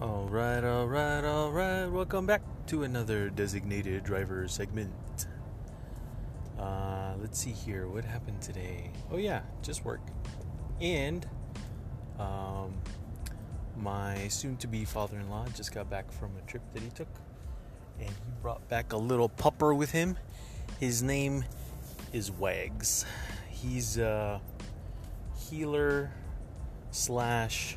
All right, all right, all right. Welcome back to another designated driver segment. Uh, let's see here. What happened today? Oh, yeah, just work. And um, my soon to be father in law just got back from a trip that he took. And he brought back a little pupper with him. His name is Wags. He's a heeler slash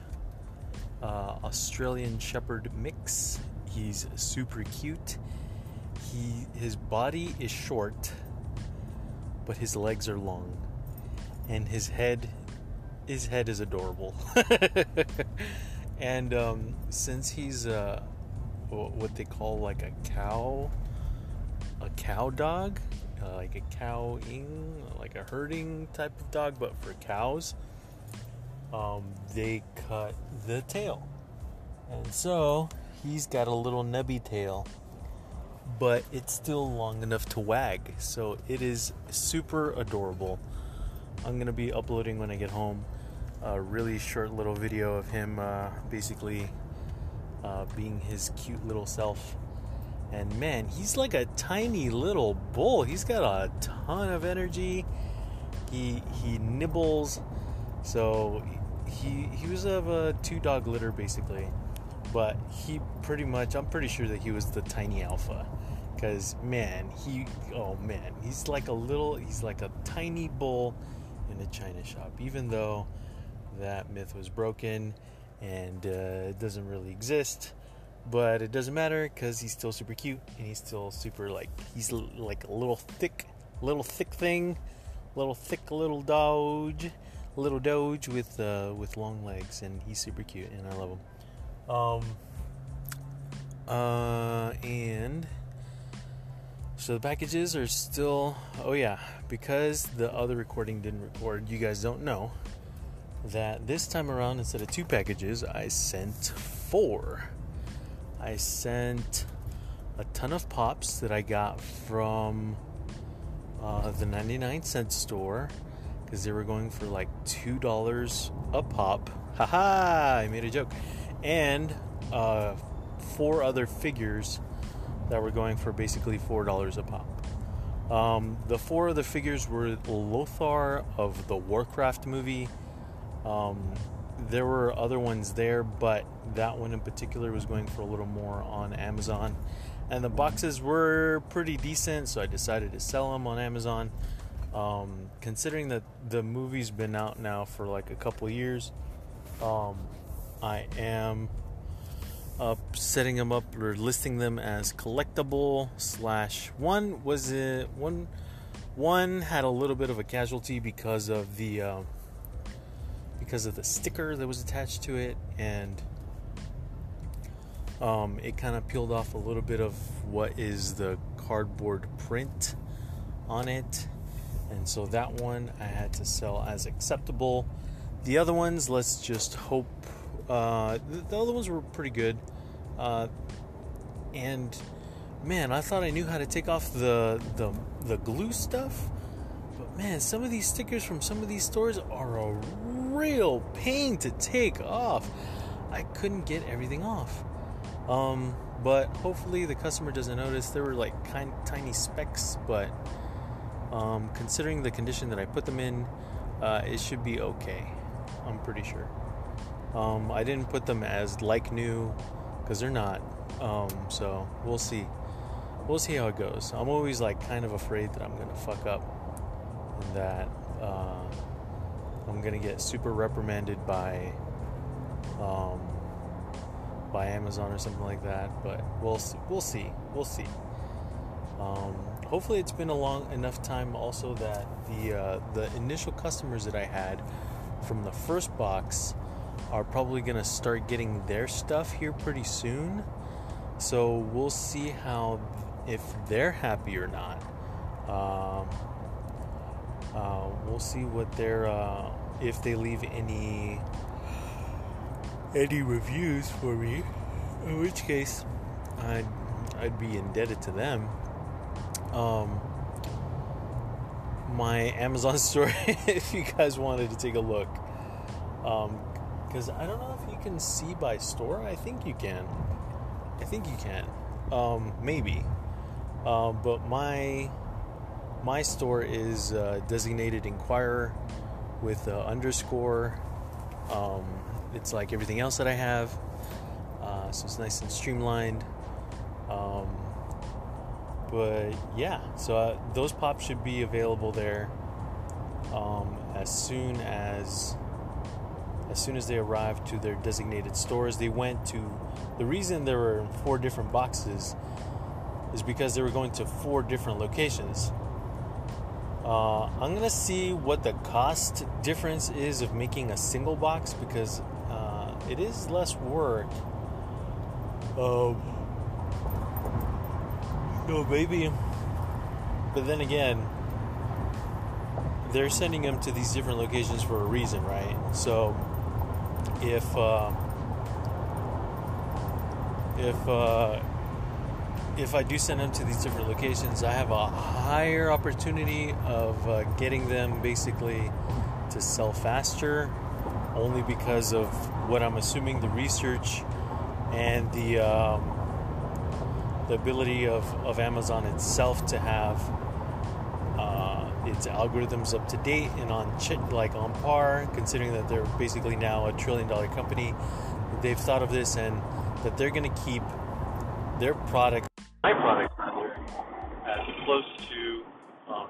uh, Australian Shepherd mix. He's super cute. He his body is short, but his legs are long, and his head his head is adorable. and um, since he's uh, what they call like a cow, a cow dog, uh, like a cowing, like a herding type of dog, but for cows um, they cut the tail. And so he's got a little nubby tail, but it's still long enough to wag. So it is super adorable. I'm going to be uploading when I get home a really short little video of him uh, basically uh, being his cute little self. And man, he's like a tiny little bull. He's got a ton of energy. He he nibbles. So he he was of a two dog litter basically, but he pretty much I'm pretty sure that he was the tiny alpha, because man he oh man he's like a little he's like a tiny bull in a china shop. Even though that myth was broken and uh, it doesn't really exist, but it doesn't matter because he's still super cute and he's still super like he's like a little thick little thick thing, little thick little doge little Doge with uh, with long legs, and he's super cute, and I love him. Um, uh, and so the packages are still. Oh yeah, because the other recording didn't record. You guys don't know that this time around, instead of two packages, I sent four. I sent a ton of pops that I got from uh, the 99 cent store because they were going for like two dollars a pop. Haha! I made a joke, and uh, four other figures that were going for basically four dollars a pop. Um, the four of the figures were Lothar of the Warcraft movie. Um, there were other ones there, but that one in particular was going for a little more on Amazon. And the boxes were pretty decent, so I decided to sell them on Amazon. Um, considering that the movie's been out now for like a couple years, um, I am up setting them up or listing them as collectible slash one was it one one had a little bit of a casualty because of the uh, because of the sticker that was attached to it and um, it kind of peeled off a little bit of what is the cardboard print on it and so that one I had to sell as acceptable. The other ones, let's just hope. Uh, the, the, other ones were pretty good, uh, and man, I thought I knew how to take off the the the glue stuff, but man, some of these stickers from some of these stores are a real pain to take off. I couldn't get everything off. Um, but hopefully the customer doesn't notice. There were like kind, tiny specks, but um, considering the condition that I put them in, uh, it should be okay. I'm pretty sure. Um, I didn't put them as like new because they're not. Um, so we'll see. We'll see how it goes. I'm always like kind of afraid that I'm gonna fuck up and that uh, I'm gonna get super reprimanded by um, by Amazon or something like that. But we'll see. We'll see. We'll see. Hopefully it's been a long enough time also that the uh, the initial customers that I had from the first box are probably to start getting their stuff here pretty soon. So we'll see how if they're happy or not. Um, uh, we'll see what their uh, if they leave any any reviews for me. In which case, I'd I'd be indebted to them um, my Amazon store if you guys wanted to take a look. because I don't know if you can see by store. I think you can. I think you can. Um, maybe. Um, but my my store is uh, designated Inquirer with uh, underscore. Um, it's like everything else that I have, uh, so it's nice and streamlined. Um, but yeah, so uh, those pops should be available there um, as soon as as soon as they arrived to their designated stores. They went to the reason there were four different boxes is because they were going to four different locations. Uh, I'm gonna see what the cost difference is of making a single box because uh, it is less work. No, baby. But then again, they're sending them to these different locations for a reason, right? So, if uh, if uh, if I do send them to these different locations, I have a higher opportunity of uh, getting them basically to sell faster, only because of what I'm assuming the research and the um, the ability of, of Amazon itself to have uh, its algorithms up to date and on ch- like on par, considering that they're basically now a trillion dollar company. They've thought of this and that they're going to keep their product my product rather as close to um.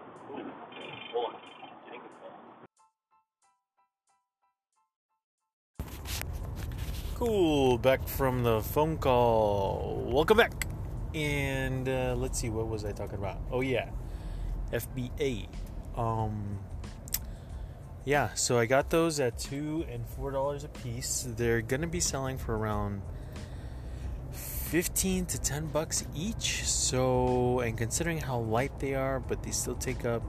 Cool, back from the phone call. Welcome back. And uh, let's see, what was I talking about? Oh yeah, FBA. Um, yeah, so I got those at two and four dollars a piece. They're gonna be selling for around 15 to 10 bucks each. So, and considering how light they are, but they still take up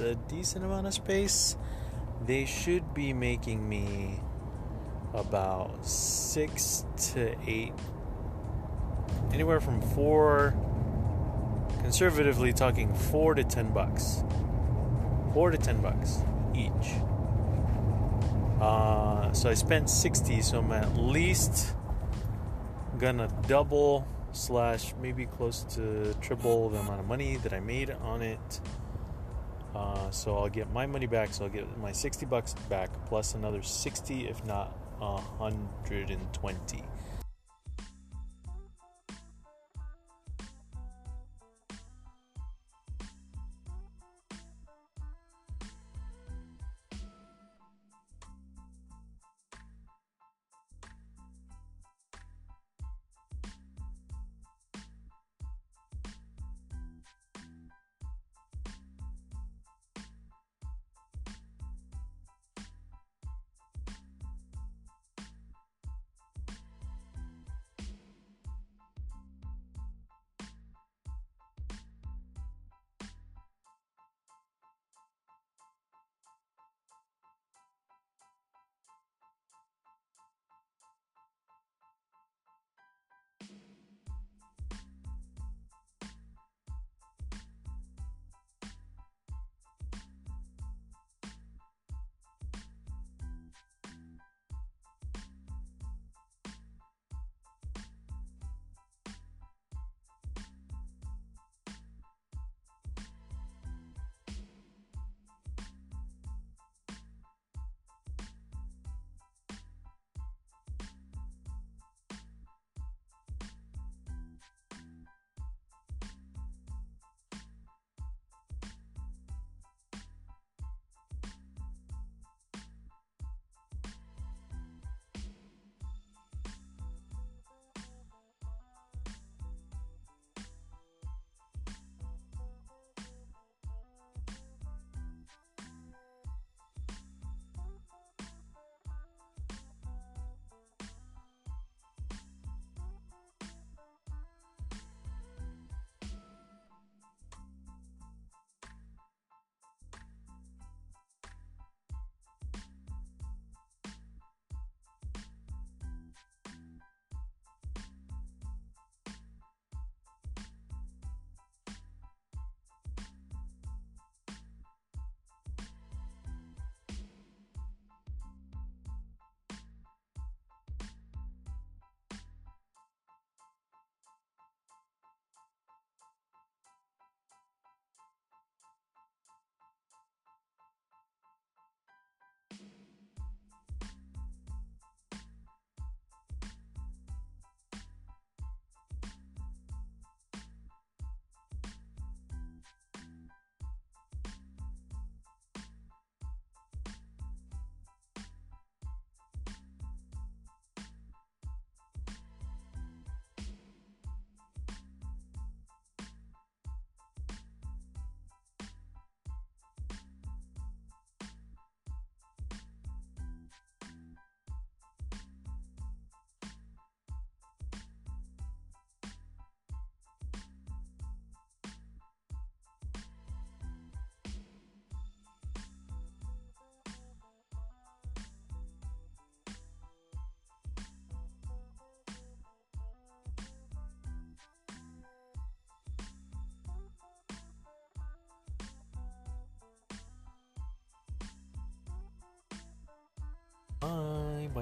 a decent amount of space, they should be making me about six to eight, anywhere from four, conservatively talking four to 10 bucks. Four to 10 bucks each. Uh, so I spent 60, so I'm at least gonna double slash maybe close to triple the amount of money that I made on it. Uh, so I'll get my money back. So I'll get my 60 bucks back plus another 60, if not 120.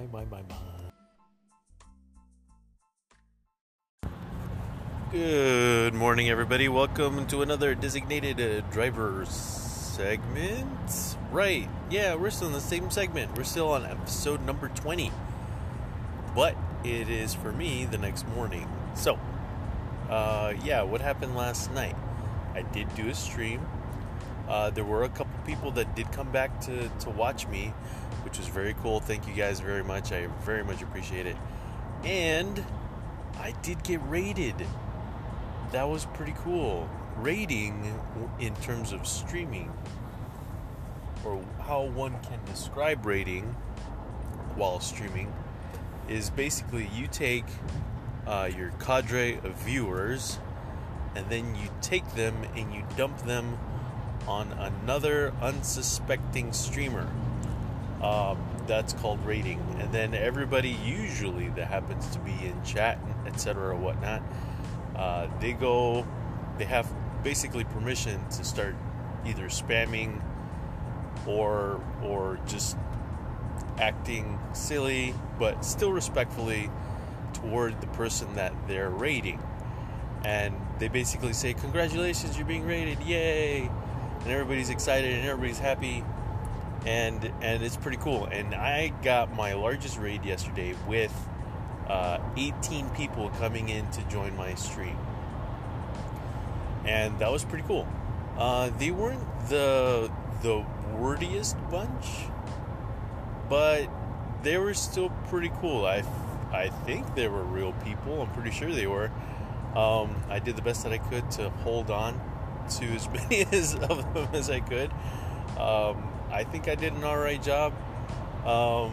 My, my, my. Good morning, everybody. Welcome to another designated uh, driver segment. Right, yeah, we're still in the same segment. We're still on episode number 20. But it is for me the next morning. So, uh, yeah, what happened last night? I did do a stream. Uh, there were a couple people that did come back to, to watch me, which was very cool. Thank you guys very much. I very much appreciate it. And I did get raided. That was pretty cool. Raiding in terms of streaming, or how one can describe raiding while streaming, is basically you take uh, your cadre of viewers and then you take them and you dump them on another unsuspecting streamer. Um, that's called raiding. And then everybody usually that happens to be in chat, etc., or whatnot, uh, they go, they have basically permission to start either spamming or or just acting silly, but still respectfully toward the person that they're raiding. And they basically say, Congratulations, you're being raided, yay! And everybody's excited and everybody's happy. And and it's pretty cool. And I got my largest raid yesterday with uh, 18 people coming in to join my stream. And that was pretty cool. Uh, they weren't the the wordiest bunch, but they were still pretty cool. I I think they were real people. I'm pretty sure they were. Um, I did the best that I could to hold on to as many as of them as I could. Um, I think I did an all right job. Um,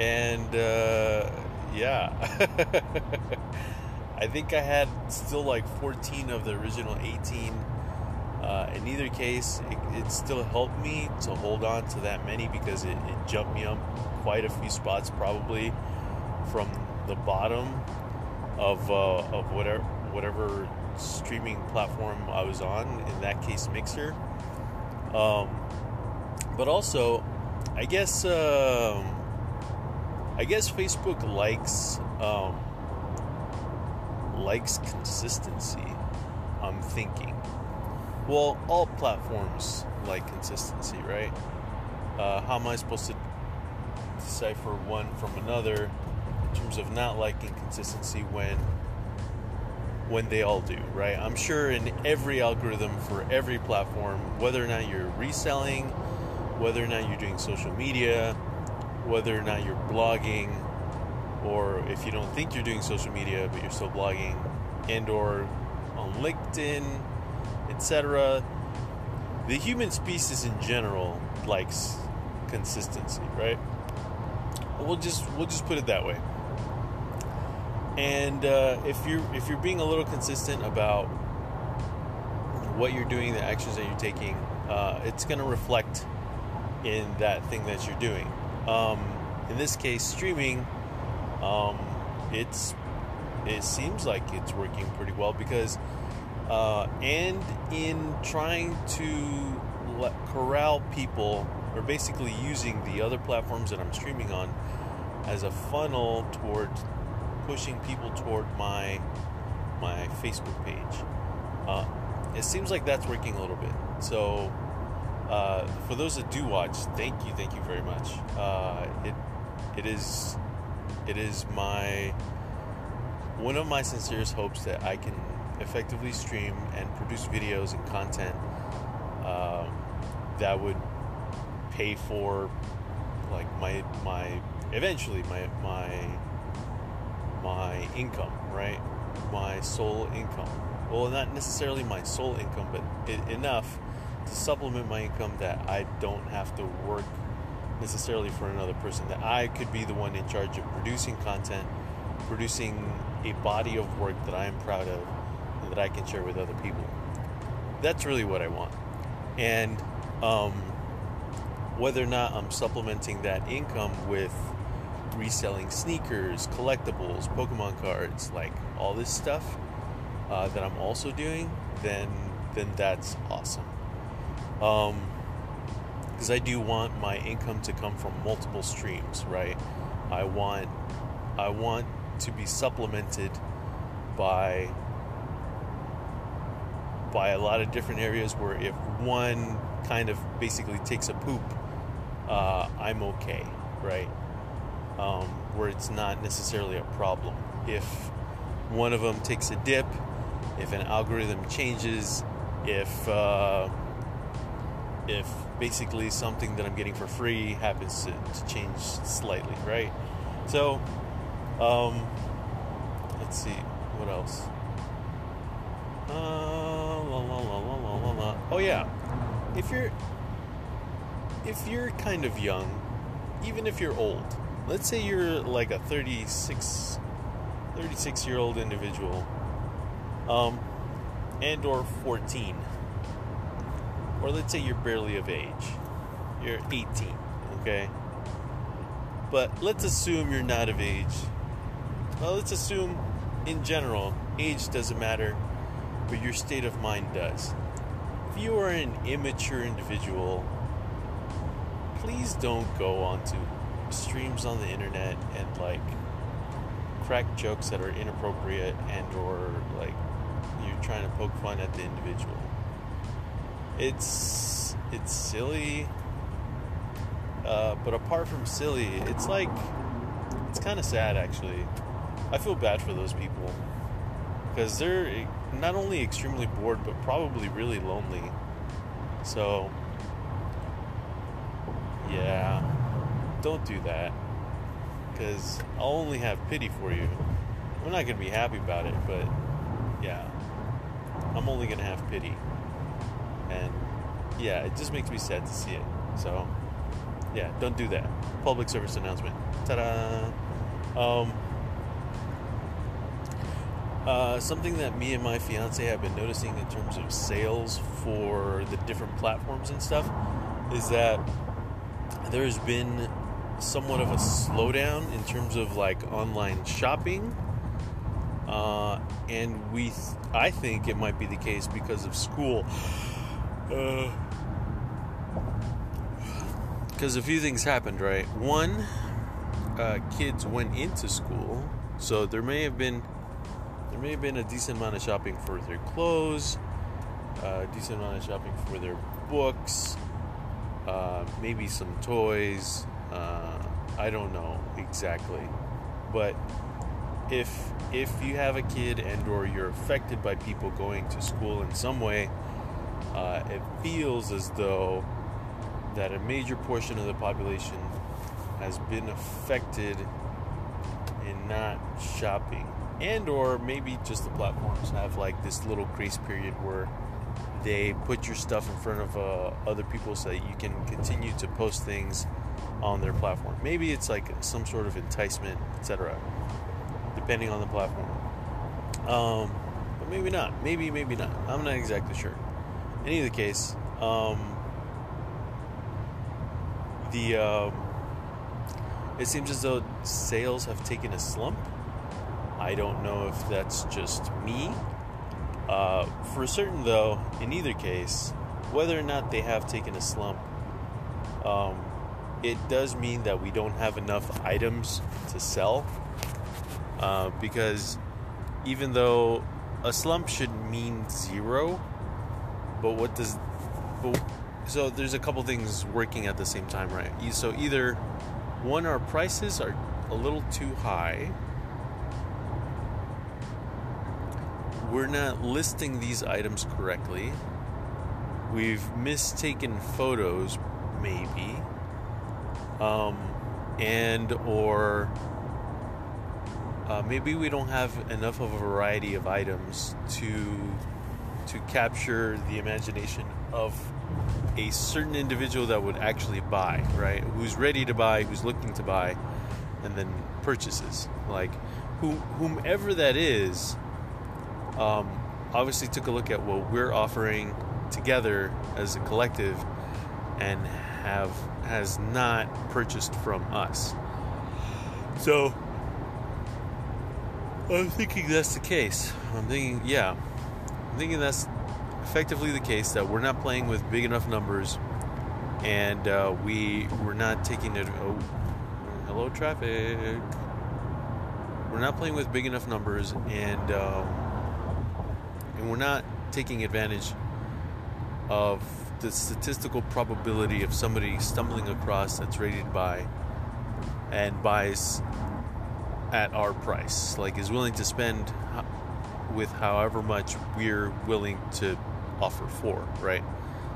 and uh, yeah, I think I had still like 14 of the original 18. Uh, in either case, it, it, still helped me to hold on to that many because it, it jumped me up quite a few spots, probably from the bottom of uh, of whatever whatever streaming platform I was on. In that case, Mixer. Um, but also, I guess um, I guess Facebook likes um, likes consistency. I'm thinking. Well, all platforms like consistency, right? Uh, how am I supposed to decipher one from another in terms of not liking consistency when when they all do, right? I'm sure in every algorithm for every platform, whether or not you're reselling, whether or not you're doing social media, whether or not you're blogging, or if you don't think you're doing social media but you're still blogging, and or on LinkedIn, etc. The human species in general likes consistency, right? We'll just we'll just put it that way. And uh, if you're if you're being a little consistent about what you're doing, the actions that you're taking, uh, it's going to reflect in that thing that you're doing. Um, in this case, streaming, um, it's it seems like it's working pretty well because, uh, and in trying to corral people, or basically using the other platforms that I'm streaming on as a funnel toward pushing people toward my my Facebook page. Uh, it seems like that's working a little bit. So, uh, for those that do watch, thank you, thank you very much. Uh, it it is it is my one of my sincerest hopes that I can effectively stream and produce videos and content um, that would pay for like my my eventually my my my income, right? My sole income. Well, not necessarily my sole income, but it, enough to supplement my income that I don't have to work necessarily for another person. That I could be the one in charge of producing content, producing a body of work that I am proud of, and that I can share with other people. That's really what I want. And um, whether or not I'm supplementing that income with reselling sneakers, collectibles, Pokemon cards, like all this stuff uh, that I'm also doing, then then that's awesome. Um, because I do want my income to come from multiple streams, right? I want I want to be supplemented by by a lot of different areas where if one kind of basically takes a poop, uh, I'm okay, right? Um, where it's not necessarily a problem. If one of them takes a dip, if an algorithm changes, if uh, if basically something that I'm getting for free happens to, to change slightly, right? So, um, let's see, what else? Uh, la, la, la, oh yeah, if you're if you're kind of young, even if you're old, let's say you're like a 36 36 year old individual um, and or 14 or let's say you're barely of age. You're 18 okay? But let's assume you're not of age. Well let's assume in general age doesn't matter but your state of mind does. If you are an immature individual please don't go onto streams on the internet and like crack jokes that are inappropriate and or like you're trying to poke fun at the individual. It's it's silly, uh, but apart from silly, it's like it's kind of sad actually. I feel bad for those people because they're not only extremely bored but probably really lonely. So yeah, don't do that because I'll only have pity for you. I'm not going to be happy about it, but yeah, I'm only going to have pity. And yeah, it just makes me sad to see it. So yeah, don't do that. Public service announcement. Ta da! Um, uh, something that me and my fiance have been noticing in terms of sales for the different platforms and stuff is that there's been somewhat of a slowdown in terms of like online shopping. Uh, and we, th- I think it might be the case because of school. Because uh, a few things happened, right? One, uh, kids went into school, so there may have been there may have been a decent amount of shopping for their clothes, a uh, decent amount of shopping for their books, uh, maybe some toys, uh, I don't know exactly, but if if you have a kid and or you're affected by people going to school in some way, uh, it feels as though that a major portion of the population has been affected in not shopping and or maybe just the platforms have like this little grace period where they put your stuff in front of uh, other people so that you can continue to post things on their platform. Maybe it's like some sort of enticement, etc., depending on the platform. Um, but maybe not. Maybe, maybe not. I'm not exactly sure. In the case, um, the um, it seems as though sales have taken a slump. I don't know if that's just me. Uh, for certain, though, in either case, whether or not they have taken a slump, um, it does mean that we don't have enough items to sell. Uh, because even though a slump should mean zero, but what does. But, so there's a couple things working at the same time, right? So either one, our prices are a little too high. We're not listing these items correctly. We've mistaken photos, maybe um, and or uh, maybe we don't have enough of a variety of items to to capture the imagination of a certain individual that would actually buy, right? Who's ready to buy, who's looking to buy, and then purchases. Like who, whomever that is, um, obviously took a look at what we're offering together as a collective and have has not purchased from us. So I'm thinking that's the case. I'm thinking, yeah, I'm thinking that's effectively the case that we're not playing with big enough numbers, and uh, we we're not taking it. Oh, Hello, traffic. We're not playing with big enough numbers, and um, and we're not taking advantage of the statistical probability of somebody stumbling across that's rated by and buys at our price, like is willing to spend with however much we're willing to offer for, right?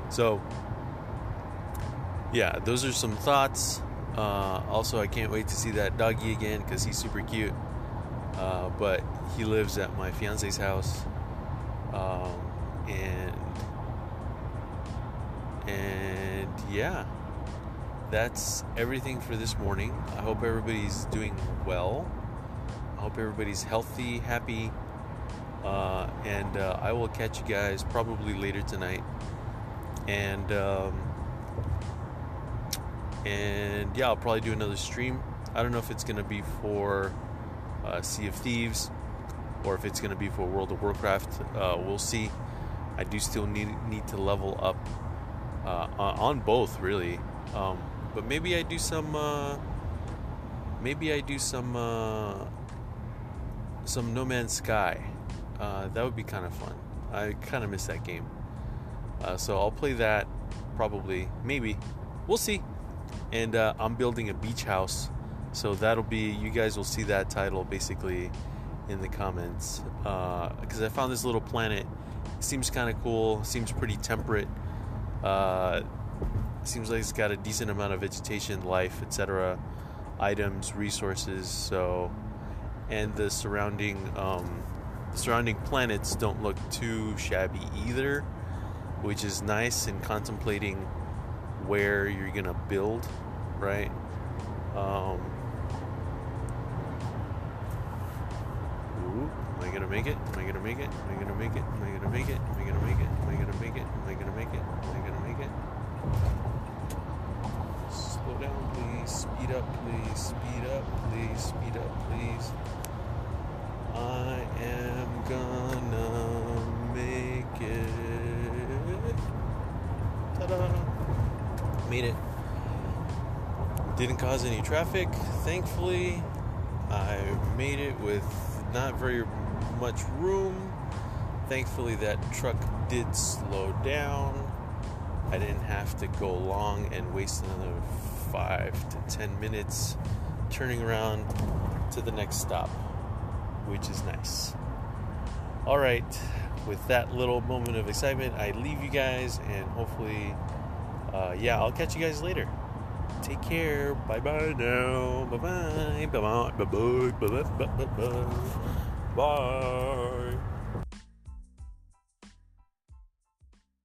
So, yeah, those are some thoughts. Uh, also, I can't wait to see that doggy again because he's super cute. Uh, but he lives at my fiance's house, um, and and yeah, that's everything for this morning. I hope everybody's doing well. I hope everybody's healthy, happy, uh, and uh, I will catch you guys probably later tonight. And um, and yeah, I'll probably do another stream. I don't know if it's gonna be for uh, Sea of Thieves or if it's gonna be for World of Warcraft. Uh, we'll see. I do still need need to level up uh, on both, really. Um, but maybe I do some. Uh, maybe I do some uh, some No Man's Sky. Uh, that would be kind of fun. I kind of miss that game. Uh, so I'll play that probably, maybe. We'll see. And uh, I'm building a beach house, so that'll be. You guys will see that title basically in the comments because I found this little planet. Seems kind of cool. Seems pretty temperate. Uh, seems like it's got a decent amount of vegetation, life, etc., items, resources. So, and the surrounding um, the surrounding planets don't look too shabby either, which is nice in contemplating where you're gonna build, right? Um, am I gonna make it? Am I gonna make it? Am I gonna make it? Am I gonna make it? Am I gonna make it? Am I gonna make it? Am I gonna make it? Am I gonna make it? Slow down, please. Speed up, please. Speed up, please. Speed up, please. I am gonna make it. Ta-da! Made it. Didn't cause any traffic, thankfully. I made it with not very much room. Thankfully, that truck did slow down. I didn't have to go long and waste another five to ten minutes turning around to the next stop, which is nice. All right, with that little moment of excitement, I leave you guys and hopefully, uh, yeah, I'll catch you guys later. Take care. Bye bye now. Bye bye. Bye bye. Bye bye. Bye bye. Bye bye. Bye.